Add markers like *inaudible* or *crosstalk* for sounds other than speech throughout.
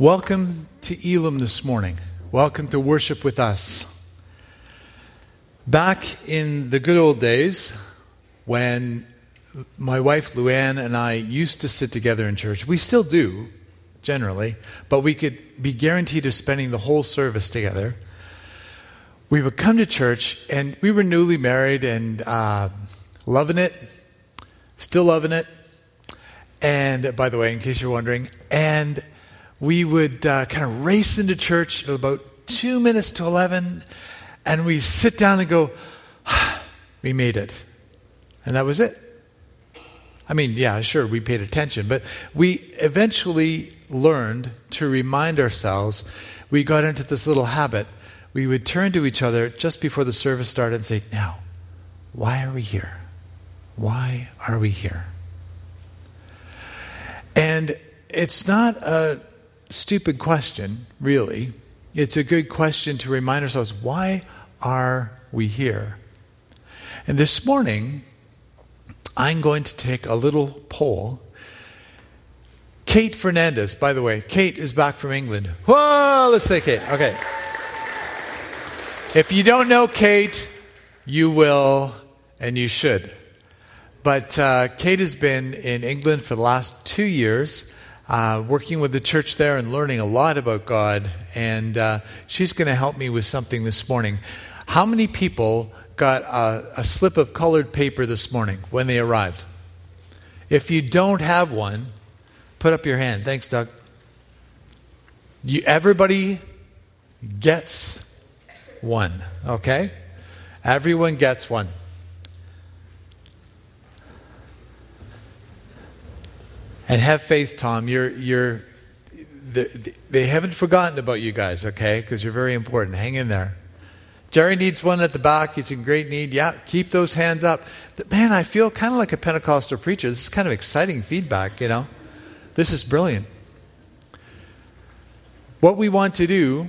Welcome to Elim this morning. Welcome to worship with us. Back in the good old days, when my wife Luann and I used to sit together in church, we still do, generally, but we could be guaranteed of spending the whole service together. We would come to church, and we were newly married and uh, loving it, still loving it. And by the way, in case you're wondering, and we would uh, kind of race into church at about two minutes to 11, and we sit down and go, *sighs* We made it. And that was it. I mean, yeah, sure, we paid attention, but we eventually learned to remind ourselves. We got into this little habit. We would turn to each other just before the service started and say, Now, why are we here? Why are we here? And it's not a stupid question, really. It's a good question to remind ourselves why are we here? And this morning, I'm going to take a little poll. Kate Fernandez, by the way, Kate is back from England. Whoa, let's say Kate. Okay. If you don't know Kate, you will and you should. But uh, Kate has been in England for the last two years uh, working with the church there and learning a lot about God. And uh, she's going to help me with something this morning. How many people got a, a slip of colored paper this morning when they arrived? If you don't have one, put up your hand. Thanks, Doug. You, everybody gets one, okay? Everyone gets one. And have faith, Tom. You're, you're, they haven't forgotten about you guys, okay? Because you're very important. Hang in there. Jerry needs one at the back. He's in great need. Yeah, keep those hands up. Man, I feel kind of like a Pentecostal preacher. This is kind of exciting feedback, you know? This is brilliant. What we want to do,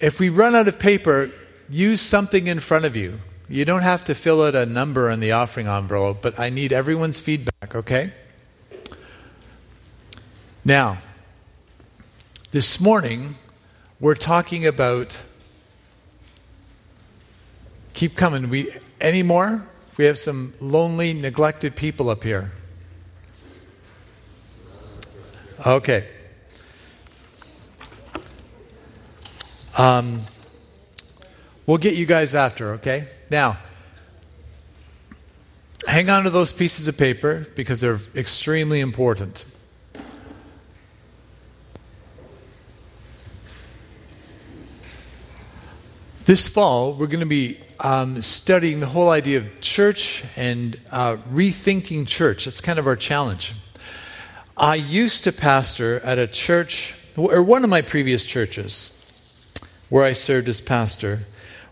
if we run out of paper, use something in front of you. You don't have to fill out a number on the offering envelope, but I need everyone's feedback, okay? Now, this morning, we're talking about. Keep coming. We any more? We have some lonely, neglected people up here. Okay. Um, we'll get you guys after, okay? Now, hang on to those pieces of paper because they're extremely important. This fall, we're going to be um, studying the whole idea of church and uh, rethinking church. That's kind of our challenge. I used to pastor at a church, or one of my previous churches, where I served as pastor.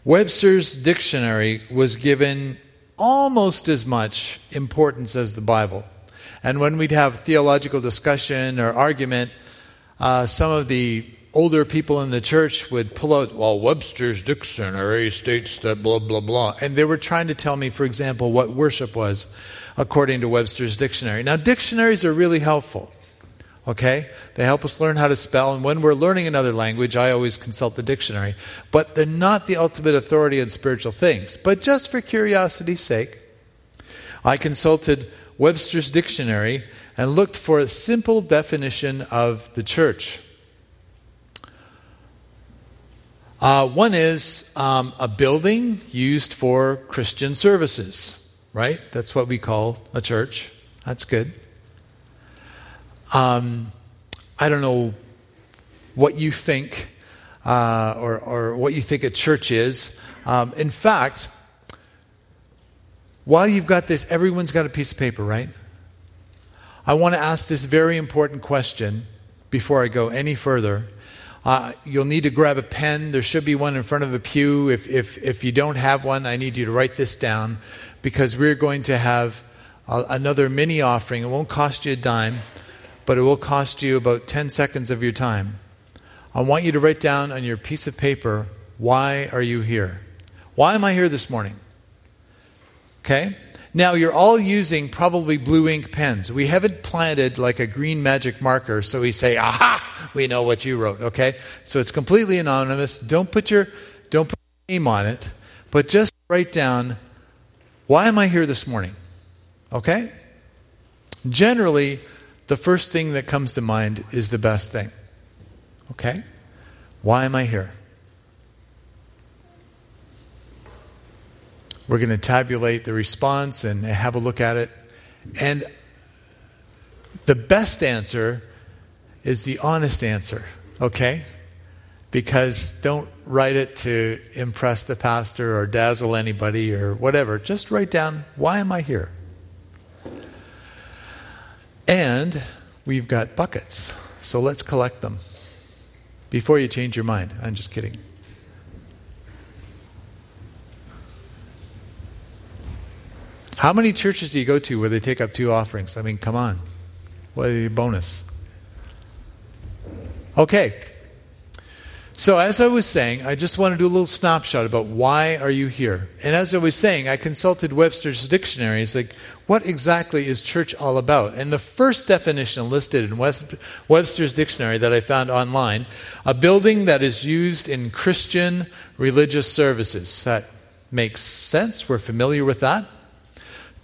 Webster's dictionary was given almost as much importance as the Bible. And when we'd have theological discussion or argument, uh, some of the older people in the church would pull out, well, Webster's dictionary states that blah, blah, blah. And they were trying to tell me, for example, what worship was according to Webster's dictionary. Now, dictionaries are really helpful. Okay? They help us learn how to spell, and when we're learning another language, I always consult the dictionary. But they're not the ultimate authority on spiritual things. But just for curiosity's sake, I consulted Webster's dictionary and looked for a simple definition of the church. Uh, one is um, a building used for Christian services, right? That's what we call a church. That's good. Um, I don't know what you think uh, or, or, what you think a church is. Um, in fact, while you've got this, everyone's got a piece of paper, right? I want to ask this very important question before I go any further. Uh, you'll need to grab a pen. There should be one in front of the pew. If, if, if you don't have one, I need you to write this down because we're going to have a, another mini offering. It won't cost you a dime, but it will cost you about 10 seconds of your time. I want you to write down on your piece of paper why are you here? Why am I here this morning? Okay? Now, you're all using probably blue ink pens. We haven't planted like a green magic marker, so we say, aha, we know what you wrote, okay? So it's completely anonymous. Don't put your, don't put your name on it, but just write down, why am I here this morning? Okay? Generally, the first thing that comes to mind is the best thing. Okay? Why am I here? We're going to tabulate the response and have a look at it. And the best answer is the honest answer, okay? Because don't write it to impress the pastor or dazzle anybody or whatever. Just write down, why am I here? And we've got buckets, so let's collect them before you change your mind. I'm just kidding. How many churches do you go to where they take up two offerings? I mean, come on. What a bonus. Okay. So as I was saying, I just want to do a little snapshot about why are you here. And as I was saying, I consulted Webster's dictionary. It's like, what exactly is church all about? And the first definition listed in Webster's dictionary that I found online, a building that is used in Christian religious services. That makes sense. We're familiar with that.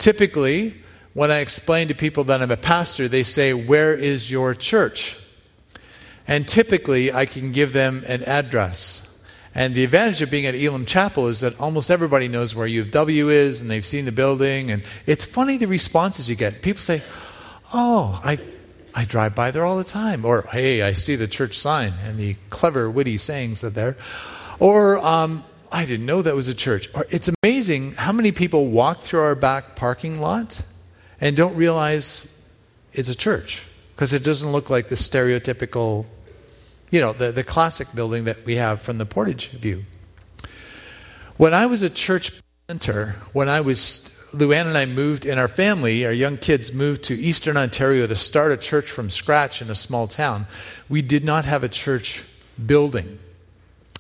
Typically, when I explain to people that I'm a pastor, they say, Where is your church? And typically, I can give them an address. And the advantage of being at Elim Chapel is that almost everybody knows where UW is and they've seen the building. And it's funny the responses you get. People say, Oh, I, I drive by there all the time. Or, Hey, I see the church sign and the clever, witty sayings that there. Or, um, I didn't know that was a church. It's amazing how many people walk through our back parking lot and don't realize it's a church because it doesn't look like the stereotypical, you know, the, the classic building that we have from the Portage view. When I was a church planter, when I was, Luann and I moved in our family, our young kids moved to Eastern Ontario to start a church from scratch in a small town, we did not have a church building.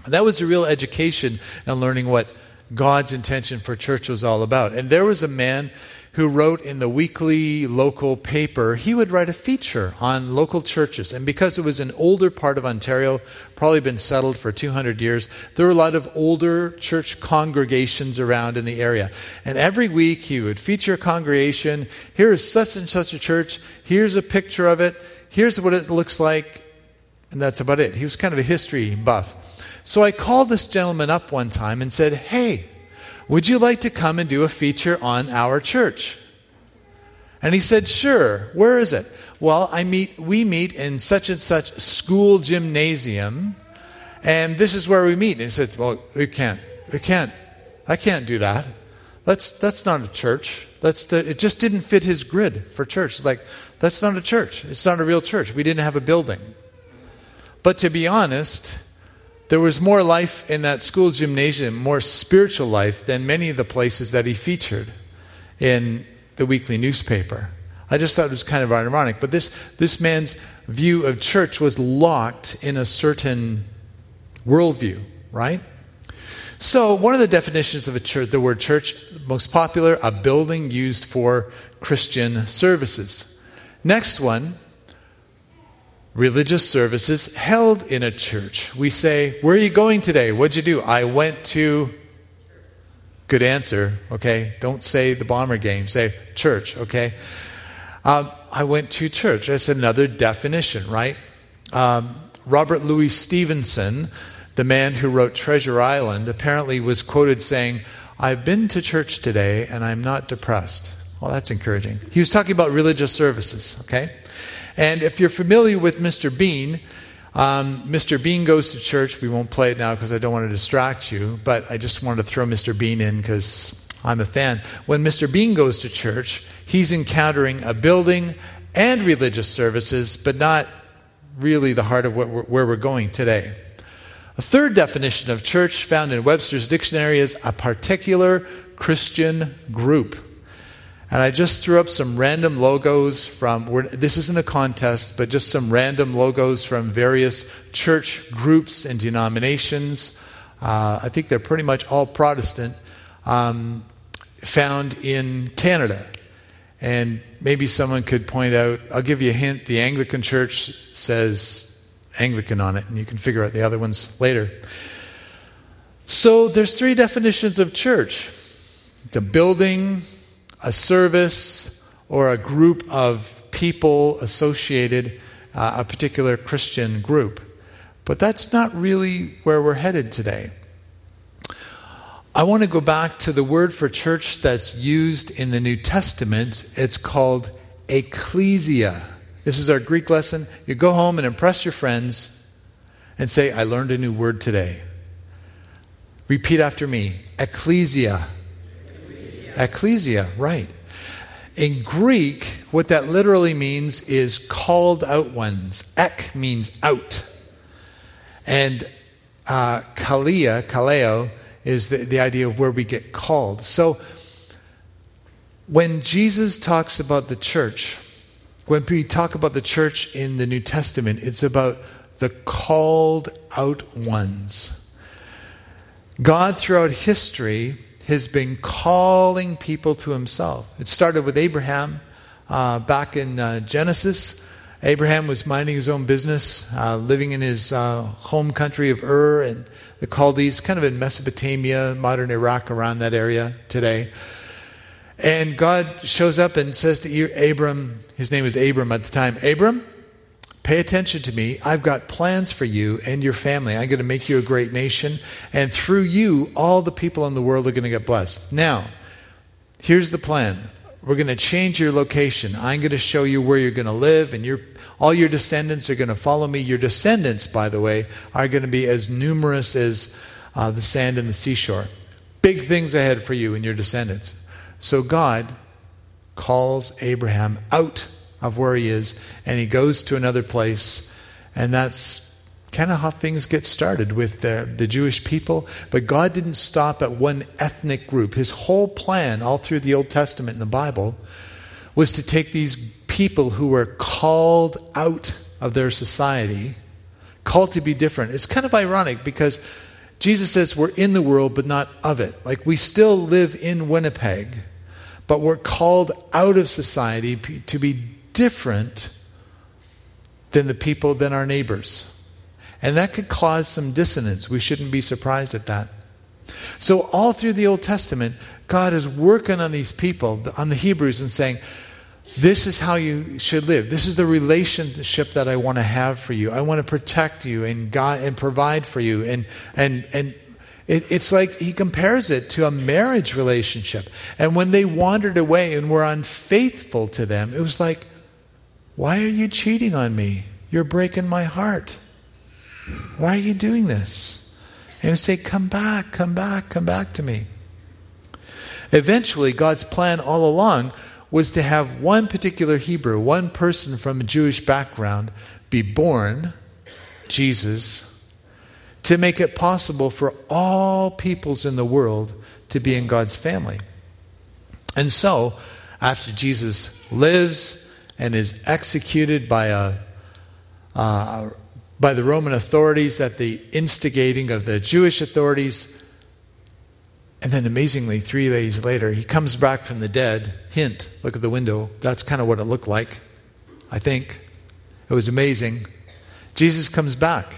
That was a real education and learning what God's intention for church was all about. And there was a man who wrote in the weekly local paper, he would write a feature on local churches. And because it was an older part of Ontario, probably been settled for 200 years, there were a lot of older church congregations around in the area. And every week he would feature a congregation. Here is such and such a church. Here's a picture of it. Here's what it looks like. And that's about it. He was kind of a history buff. So I called this gentleman up one time and said, Hey, would you like to come and do a feature on our church? And he said, Sure. Where is it? Well, I meet, we meet in such and such school gymnasium, and this is where we meet. And he said, Well, we can't. We can't. I can't do that. That's, that's not a church. That's the, it just didn't fit his grid for church. It's like, that's not a church. It's not a real church. We didn't have a building. But to be honest, there was more life in that school gymnasium, more spiritual life, than many of the places that he featured in the weekly newspaper. I just thought it was kind of ironic. But this, this man's view of church was locked in a certain worldview, right? So, one of the definitions of a church, the word church, most popular, a building used for Christian services. Next one, religious services held in a church. We say, Where are you going today? What'd you do? I went to. Good answer, okay? Don't say the bomber game, say church, okay? Um, I went to church. That's another definition, right? Um, Robert Louis Stevenson, the man who wrote Treasure Island, apparently was quoted saying, I've been to church today and I'm not depressed. Well, that's encouraging. He was talking about religious services, okay? And if you're familiar with Mr. Bean, um, Mr. Bean goes to church. We won't play it now because I don't want to distract you, but I just wanted to throw Mr. Bean in because I'm a fan. When Mr. Bean goes to church, he's encountering a building and religious services, but not really the heart of we're, where we're going today. A third definition of church found in Webster's dictionary is a particular Christian group. And I just threw up some random logos from, this isn't a contest, but just some random logos from various church groups and denominations. Uh, I think they're pretty much all Protestant. Um, found in Canada. And maybe someone could point out, I'll give you a hint, the Anglican Church says Anglican on it, and you can figure out the other ones later. So there's three definitions of church the building, a service, or a group of people associated, uh, a particular Christian group. But that's not really where we're headed today. I want to go back to the word for church that's used in the New Testament. It's called ecclesia. This is our Greek lesson. You go home and impress your friends and say, I learned a new word today. Repeat after me ecclesia. Ecclesia, right. In Greek, what that literally means is called out ones. Ek means out. And uh, kalia, kaleo, is the, the idea of where we get called. So when Jesus talks about the church, when we talk about the church in the New Testament, it's about the called out ones. God, throughout history, has been calling people to himself. It started with Abraham uh, back in uh, Genesis. Abraham was minding his own business, uh, living in his uh, home country of Ur and the Chaldees, kind of in Mesopotamia, modern Iraq, around that area today. And God shows up and says to Abram, his name was Abram at the time, Abram, pay attention to me. I've got plans for you and your family. I'm going to make you a great nation. And through you, all the people in the world are going to get blessed. Now, here's the plan. We're going to change your location. I'm going to show you where you're going to live, and your all your descendants are going to follow me. Your descendants, by the way, are going to be as numerous as uh, the sand in the seashore. Big things ahead for you and your descendants. So God calls Abraham out of where he is, and he goes to another place, and that's kind of how things get started with the, the Jewish people. But God didn't stop at one ethnic group. His whole plan, all through the Old Testament and the Bible, was to take these people who were called out of their society, called to be different. It's kind of ironic because Jesus says we're in the world but not of it. Like we still live in Winnipeg, but we're called out of society to be different than the people, than our neighbors. And that could cause some dissonance. We shouldn't be surprised at that. So, all through the Old Testament, God is working on these people, on the Hebrews, and saying, This is how you should live. This is the relationship that I want to have for you. I want to protect you and, God, and provide for you. And, and, and it, it's like he compares it to a marriage relationship. And when they wandered away and were unfaithful to them, it was like, Why are you cheating on me? You're breaking my heart. Why are you doing this? And he say, Come back, come back, come back to me. Eventually, God's plan all along was to have one particular Hebrew, one person from a Jewish background, be born, Jesus, to make it possible for all peoples in the world to be in God's family. And so, after Jesus lives and is executed by a, uh, by the Roman authorities at the instigating of the Jewish authorities, and then amazingly, three days later, he comes back from the dead. Hint, look at the window. That's kind of what it looked like, I think. It was amazing. Jesus comes back.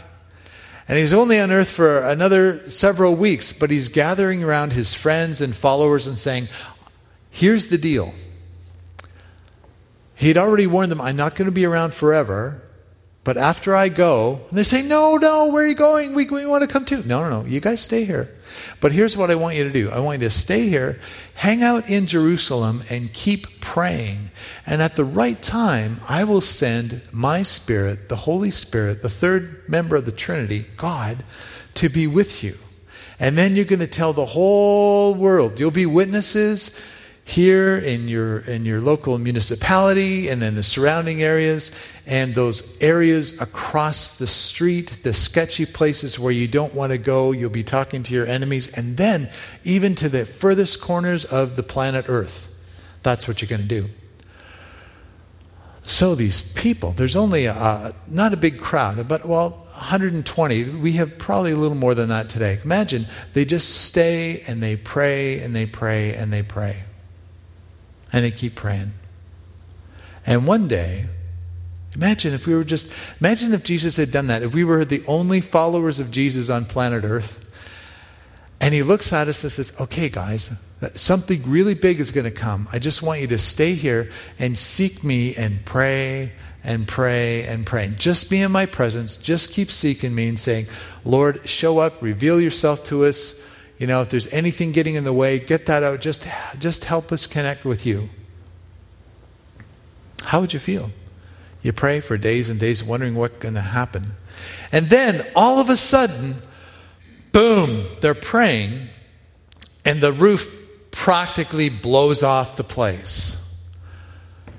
And he's only on earth for another several weeks, but he's gathering around his friends and followers and saying, Here's the deal. He'd already warned them, I'm not going to be around forever. But after I go, and they say, No, no, where are you going? We, we want to come too. No, no, no. You guys stay here. But here's what I want you to do I want you to stay here, hang out in Jerusalem, and keep praying. And at the right time, I will send my Spirit, the Holy Spirit, the third member of the Trinity, God, to be with you. And then you're going to tell the whole world. You'll be witnesses here in your in your local municipality and then the surrounding areas and those areas across the street the sketchy places where you don't want to go you'll be talking to your enemies and then even to the furthest corners of the planet earth that's what you're going to do So these people, there's only a, not a big crowd, but well, 120. We have probably a little more than that today. Imagine they just stay and they pray and they pray and they pray. And they keep praying. And one day, imagine if we were just, imagine if Jesus had done that, if we were the only followers of Jesus on planet Earth. And he looks at us and says, Okay, guys, something really big is going to come. I just want you to stay here and seek me and pray and pray and pray. Just be in my presence. Just keep seeking me and saying, Lord, show up, reveal yourself to us. You know, if there's anything getting in the way, get that out. Just, just help us connect with you. How would you feel? You pray for days and days wondering what's going to happen. And then all of a sudden, boom, they're praying, and the roof practically blows off the place.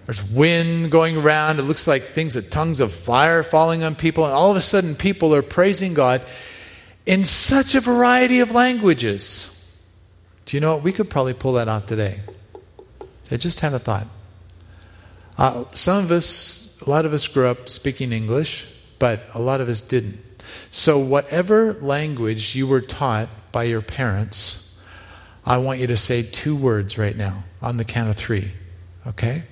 There's wind going around. It looks like things, that tongues of fire falling on people. And all of a sudden, people are praising God in such a variety of languages. Do you know what? We could probably pull that off today. I just had a thought. Uh, some of us, a lot of us grew up speaking English, but a lot of us didn't. So, whatever language you were taught by your parents, I want you to say two words right now on the count of three. Okay?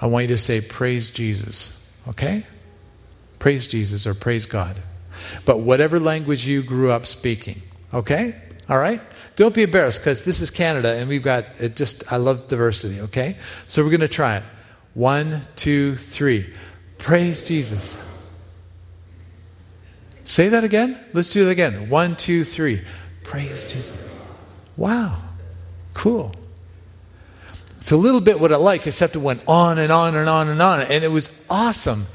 I want you to say, Praise Jesus. Okay? Praise Jesus or praise God. But whatever language you grew up speaking. Okay? All right? Don't be embarrassed because this is Canada and we've got it just, I love diversity. Okay? So we're going to try it. One, two, three. Praise Jesus. Say that again. Let's do it again. One, two, three. Praise Jesus. Wow. Cool. It's a little bit what I like, except it went on and on and on and on. And it was awesome.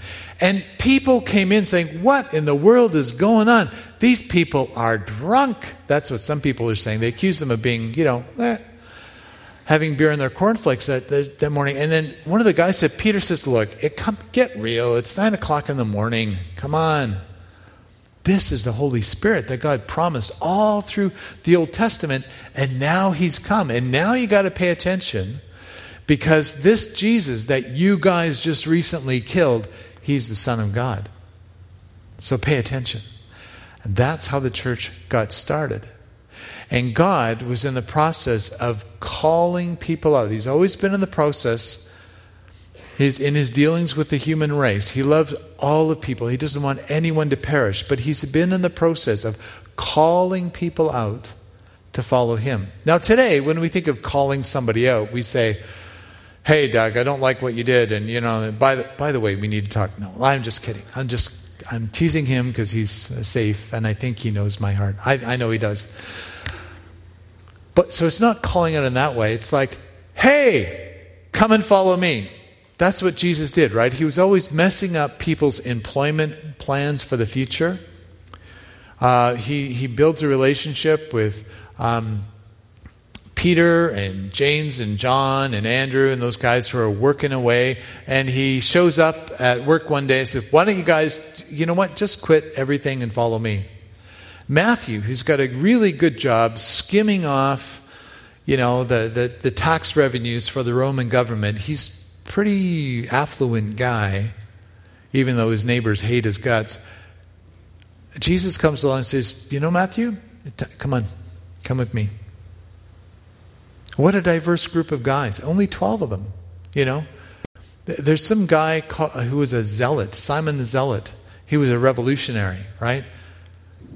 And people came in saying, What in the world is going on? These people are drunk. That's what some people are saying. They accuse them of being, you know, eh, having beer in their cornflakes that, that, that, morning. And then one of the guys said, Peter says, Look, it come, get real. It's nine o'clock in the morning. Come on. This is the Holy Spirit that God promised all through the Old Testament, and now He's come. And now you got to pay attention because this Jesus that you guys just recently killed, he's the Son of God. So pay attention. And that's how the church got started. And God was in the process of calling people out. He's always been in the process. He's in his dealings with the human race. He loves all the people. He doesn't want anyone to perish. But he's been in the process of calling people out to follow him. Now, today, when we think of calling somebody out, we say, hey, Doug, I don't like what you did. And, you know, by the, by the way, we need to talk. No, I'm just kidding. I'm just, I'm teasing him because he's safe and I think he knows my heart. I, I know he does. But so it's not calling it in that way. It's like, hey, come and follow me. That's what Jesus did, right? He was always messing up people's employment plans for the future. Uh, he, he builds a relationship with um, Peter and James and John and Andrew and those guys who are working away. And he shows up at work one day and says, Why don't you guys, you know what, just quit everything and follow me? Matthew, who's got a really good job skimming off, you know, the, the, the tax revenues for the Roman government, he's pretty affluent guy, even though his neighbors hate his guts. Jesus comes along and says, You know, Matthew, come on, come with me. What a diverse group of guys. Only 12 of them, you know. There's some guy who was a zealot, Simon the Zealot. He was a revolutionary, right?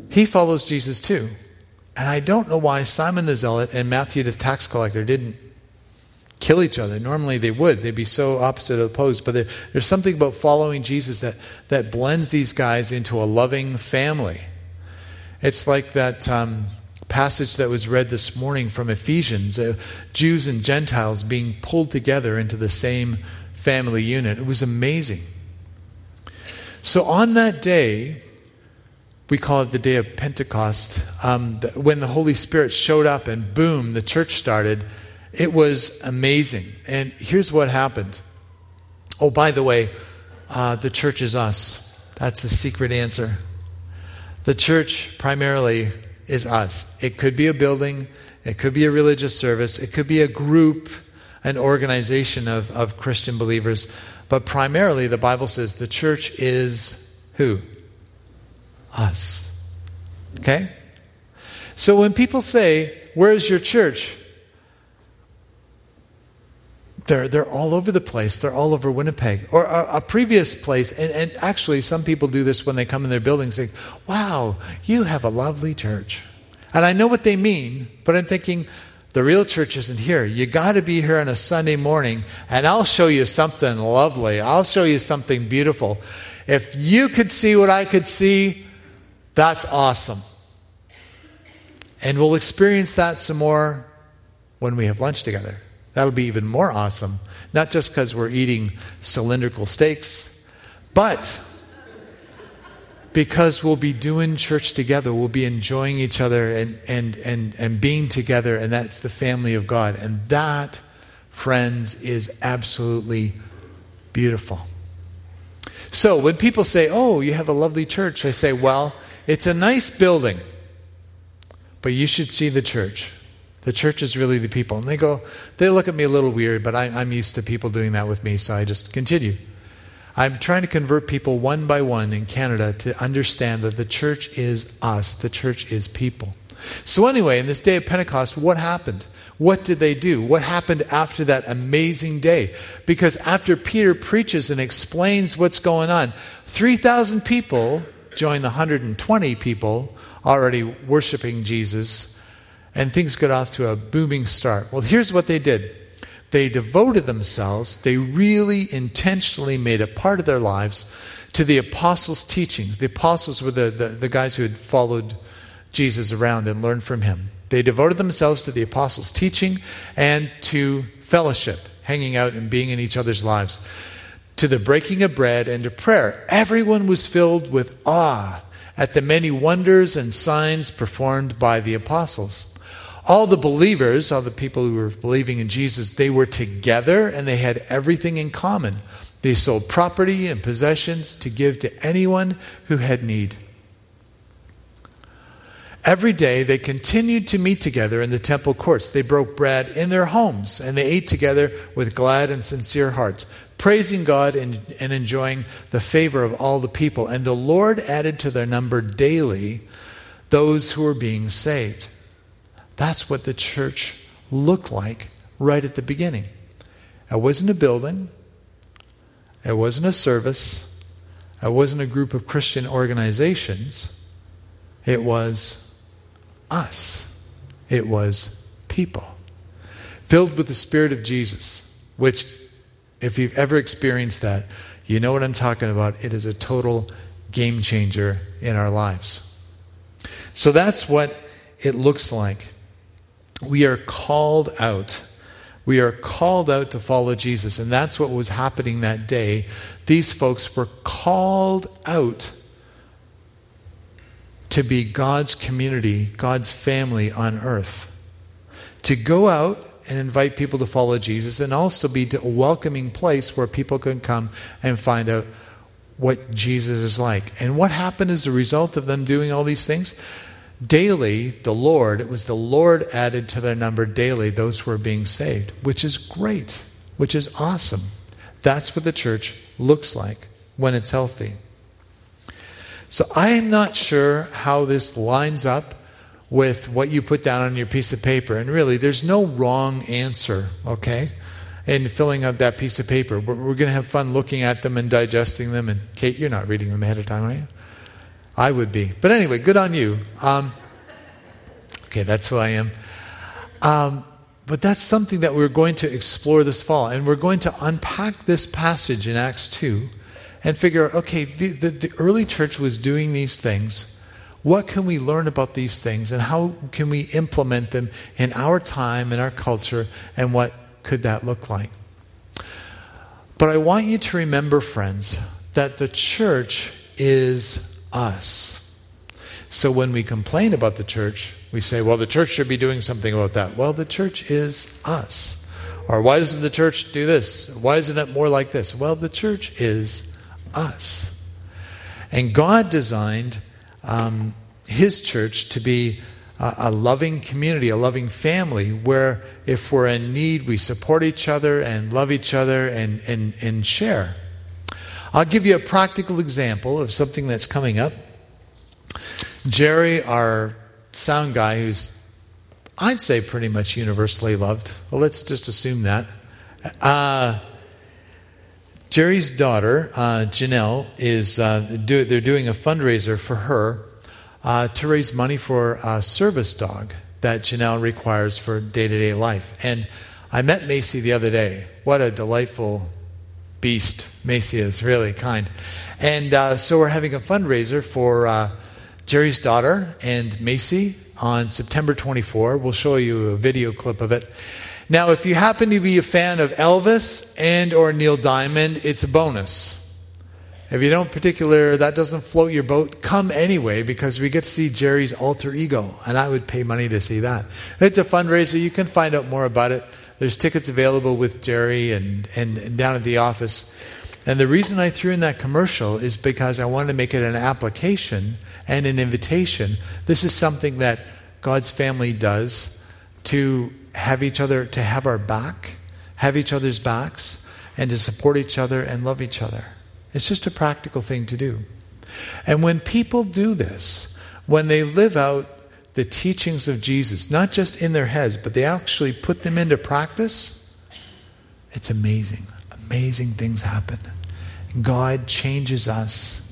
He follows Jesus too. And I don't know why Simon the Zealot and Matthew the tax collector didn't kill each other. Normally they would. They'd be so opposite opposed. But there, there's something about following Jesus that, that blends these guys into a loving family. It's like that um, passage that was read this morning from Ephesians uh, Jews and Gentiles being pulled together into the same family unit. It was amazing. So on that day, we call it the day of Pentecost, um, when the Holy Spirit showed up and boom, the church started. It was amazing. And here's what happened. Oh, by the way, uh, the church is us. That's the secret answer. The church primarily is us. It could be a building, it could be a religious service, it could be a group an organization of, of Christian believers, but primarily the Bible says the church is who? Us. Okay? So when people say, Where's your church? They're, they're all over the place. They're all over Winnipeg. Or a, a previous place, and, and actually, some people do this when they come in their buildings, say, Wow, you have a lovely church. And I know what they mean, but I'm thinking, the real church isn't here. You got to be here on a Sunday morning, and I'll show you something lovely. I'll show you something beautiful. If you could see what I could see, that's awesome. And we'll experience that some more when we have lunch together. That'll be even more awesome. Not just because we're eating cylindrical steaks, but because we'll be doing church together. We'll be enjoying each other and, and, and, and being together, and that's the family of God. And that, friends, is absolutely beautiful. So when people say, Oh, you have a lovely church, I say, Well, it's a nice building, but you should see the church. The church is really the people. And they go, they look at me a little weird, but I, I'm used to people doing that with me, so I just continue. I'm trying to convert people one by one in Canada to understand that the church is us, the church is people. So, anyway, in this day of Pentecost, what happened? What did they do? What happened after that amazing day? Because after Peter preaches and explains what's going on, 3,000 people join the 120 people already worshiping Jesus and things got off to a booming start. Well, here's what they did they devoted themselves, they really intentionally made a part of their lives to the apostles' teachings. The apostles were the, the, the guys who had followed Jesus around and learned from him. They devoted themselves to the apostles' teaching and to fellowship, hanging out and being in each other's lives, to the breaking of bread and to prayer. Everyone was filled with awe at the many wonders and signs performed by the apostles all the believers, all the people who were believing in Jesus, they were together and they had everything in common. They sold property and possessions to give to anyone who had need. Every day they continued to meet together in the temple courts. They broke bread in their homes and they ate together with glad and sincere hearts, praising God and, and enjoying the favor of all the people. And the Lord added to their number daily those who were being saved. That's what the church looked like right at the beginning. It wasn't a building, it wasn't a service, it wasn't a group of Christian organizations. It was us, it was people. Filled with the Spirit of Jesus, which, if you've ever experienced that, you know what I'm talking about. It is a total game changer in our lives. So that's what it looks like we are called out. We are called out to follow Jesus. And that's what was happening that day. These folks were called out to be God's community, God's family on earth. To go out and invite people to follow Jesus and also be a welcoming place where people can come and find out what Jesus is like. And what happened as a result of them doing all these things? Daily, the Lord, it was the Lord added to their number daily those who are being saved, which is great, which is awesome. That's what the church looks like when it's healthy. So I am not sure how this lines up with what you put down on your piece of paper. And really, there's no wrong answer, okay? In filling out that piece of paper. We're, we're going to have fun looking at them and digesting them. And Kate, you're not reading them ahead of time, are you? I would be. But anyway, good on you. Um, okay, that's who I am. Um, but that's something that we're going to explore this fall. And we're going to unpack this passage in Acts 2 and figure out okay, the, the, the early church was doing these things. What can we learn about these things? And how can we implement them in our time, in our culture? And what could that look like? But I want you to remember, friends, that the church is us. So when we complain about the church, we say, well, the church should be doing something about that. Well, the church is us. Or why doesn't the church do this? Why isn't it more like this? Well, the church is us. And God designed um, His church to be a, a loving community, a loving family, where if we're in need, we support each other and love each other and, and, and share. I'll give you a practical example of something that's coming up. Jerry, our sound guy, who's I'd say pretty much universally loved. Well, let's just assume that. Uh, Jerry's daughter, uh, Janelle, is uh, do, they're doing a fundraiser for her uh, to raise money for a service dog that Janelle requires for day to day life. And I met Macy the other day. What a delightful beast Macy is, really kind. And uh, so we're having a fundraiser for uh, Jerry's daughter and Macy on September 24. We'll show you a video clip of it. Now, if you happen to be a fan of Elvis and or Neil Diamond, it's a bonus. If you don't particular, that doesn't float your boat, come anyway because we get to see Jerry's alter ego, and I would pay money to see that. It's a fundraiser. You can find out more about it. There's tickets available with Jerry and, and, and down at the office. And the reason I threw in that commercial is because I wanted to make it an application and an invitation. This is something that God's family does to have each other, to have our back, have each other's backs, and to support each other and love each other. It's just a practical thing to do. And when people do this, when they live out the teachings of Jesus, not just in their heads, but they actually put them into practice, it's amazing. Amazing things happen. God changes us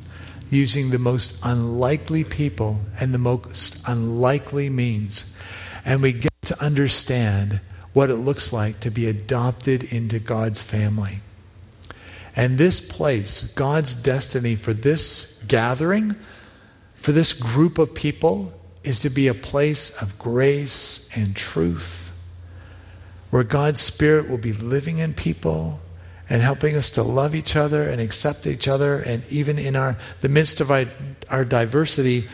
using the most unlikely people and the most unlikely means. And we get to understand what it looks like to be adopted into God's family. And this place, God's destiny for this gathering, for this group of people, is to be a place of grace and truth, where God's Spirit will be living in people and helping us to love each other and accept each other. And even in our, the midst of our, our diversity,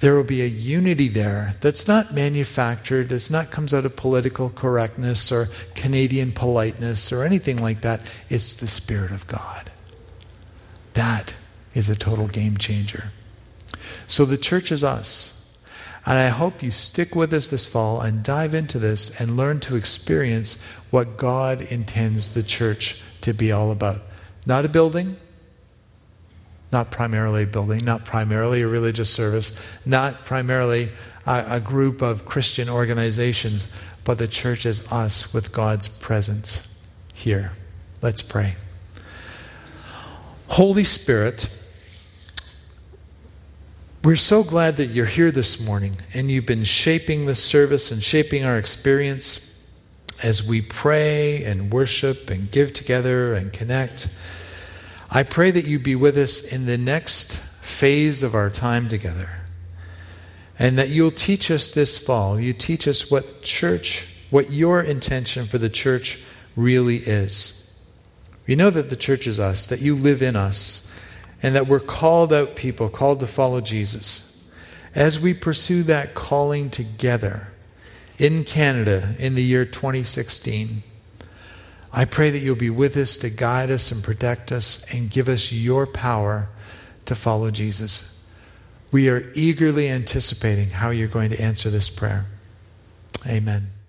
there will be a unity there that's not manufactured, that's not comes out of political correctness or Canadian politeness or anything like that. It's the Spirit of God. That is a total game changer. So the church is us. And I hope you stick with us this fall and dive into this and learn to experience what God intends the church to be all about. Not a building, not primarily a building, not primarily a religious service, not primarily a, a group of Christian organizations, but the church is us with God's presence here. Let's pray. Holy Spirit, we're so glad that you're here this morning and you've been shaping the service and shaping our experience as we pray and worship and give together and connect. I pray that you be with us in the next phase of our time together. And that you'll teach us this fall. You teach us what church, what your intention for the church really is. We know that the church is us, that you live in us, and that we're called out people, called to follow Jesus. As we pursue that calling together, in Canada in the year 2016. I pray that you'll be with us to guide us and protect us and give us your power to follow Jesus. We are eagerly anticipating how you're going to answer this prayer. Amen.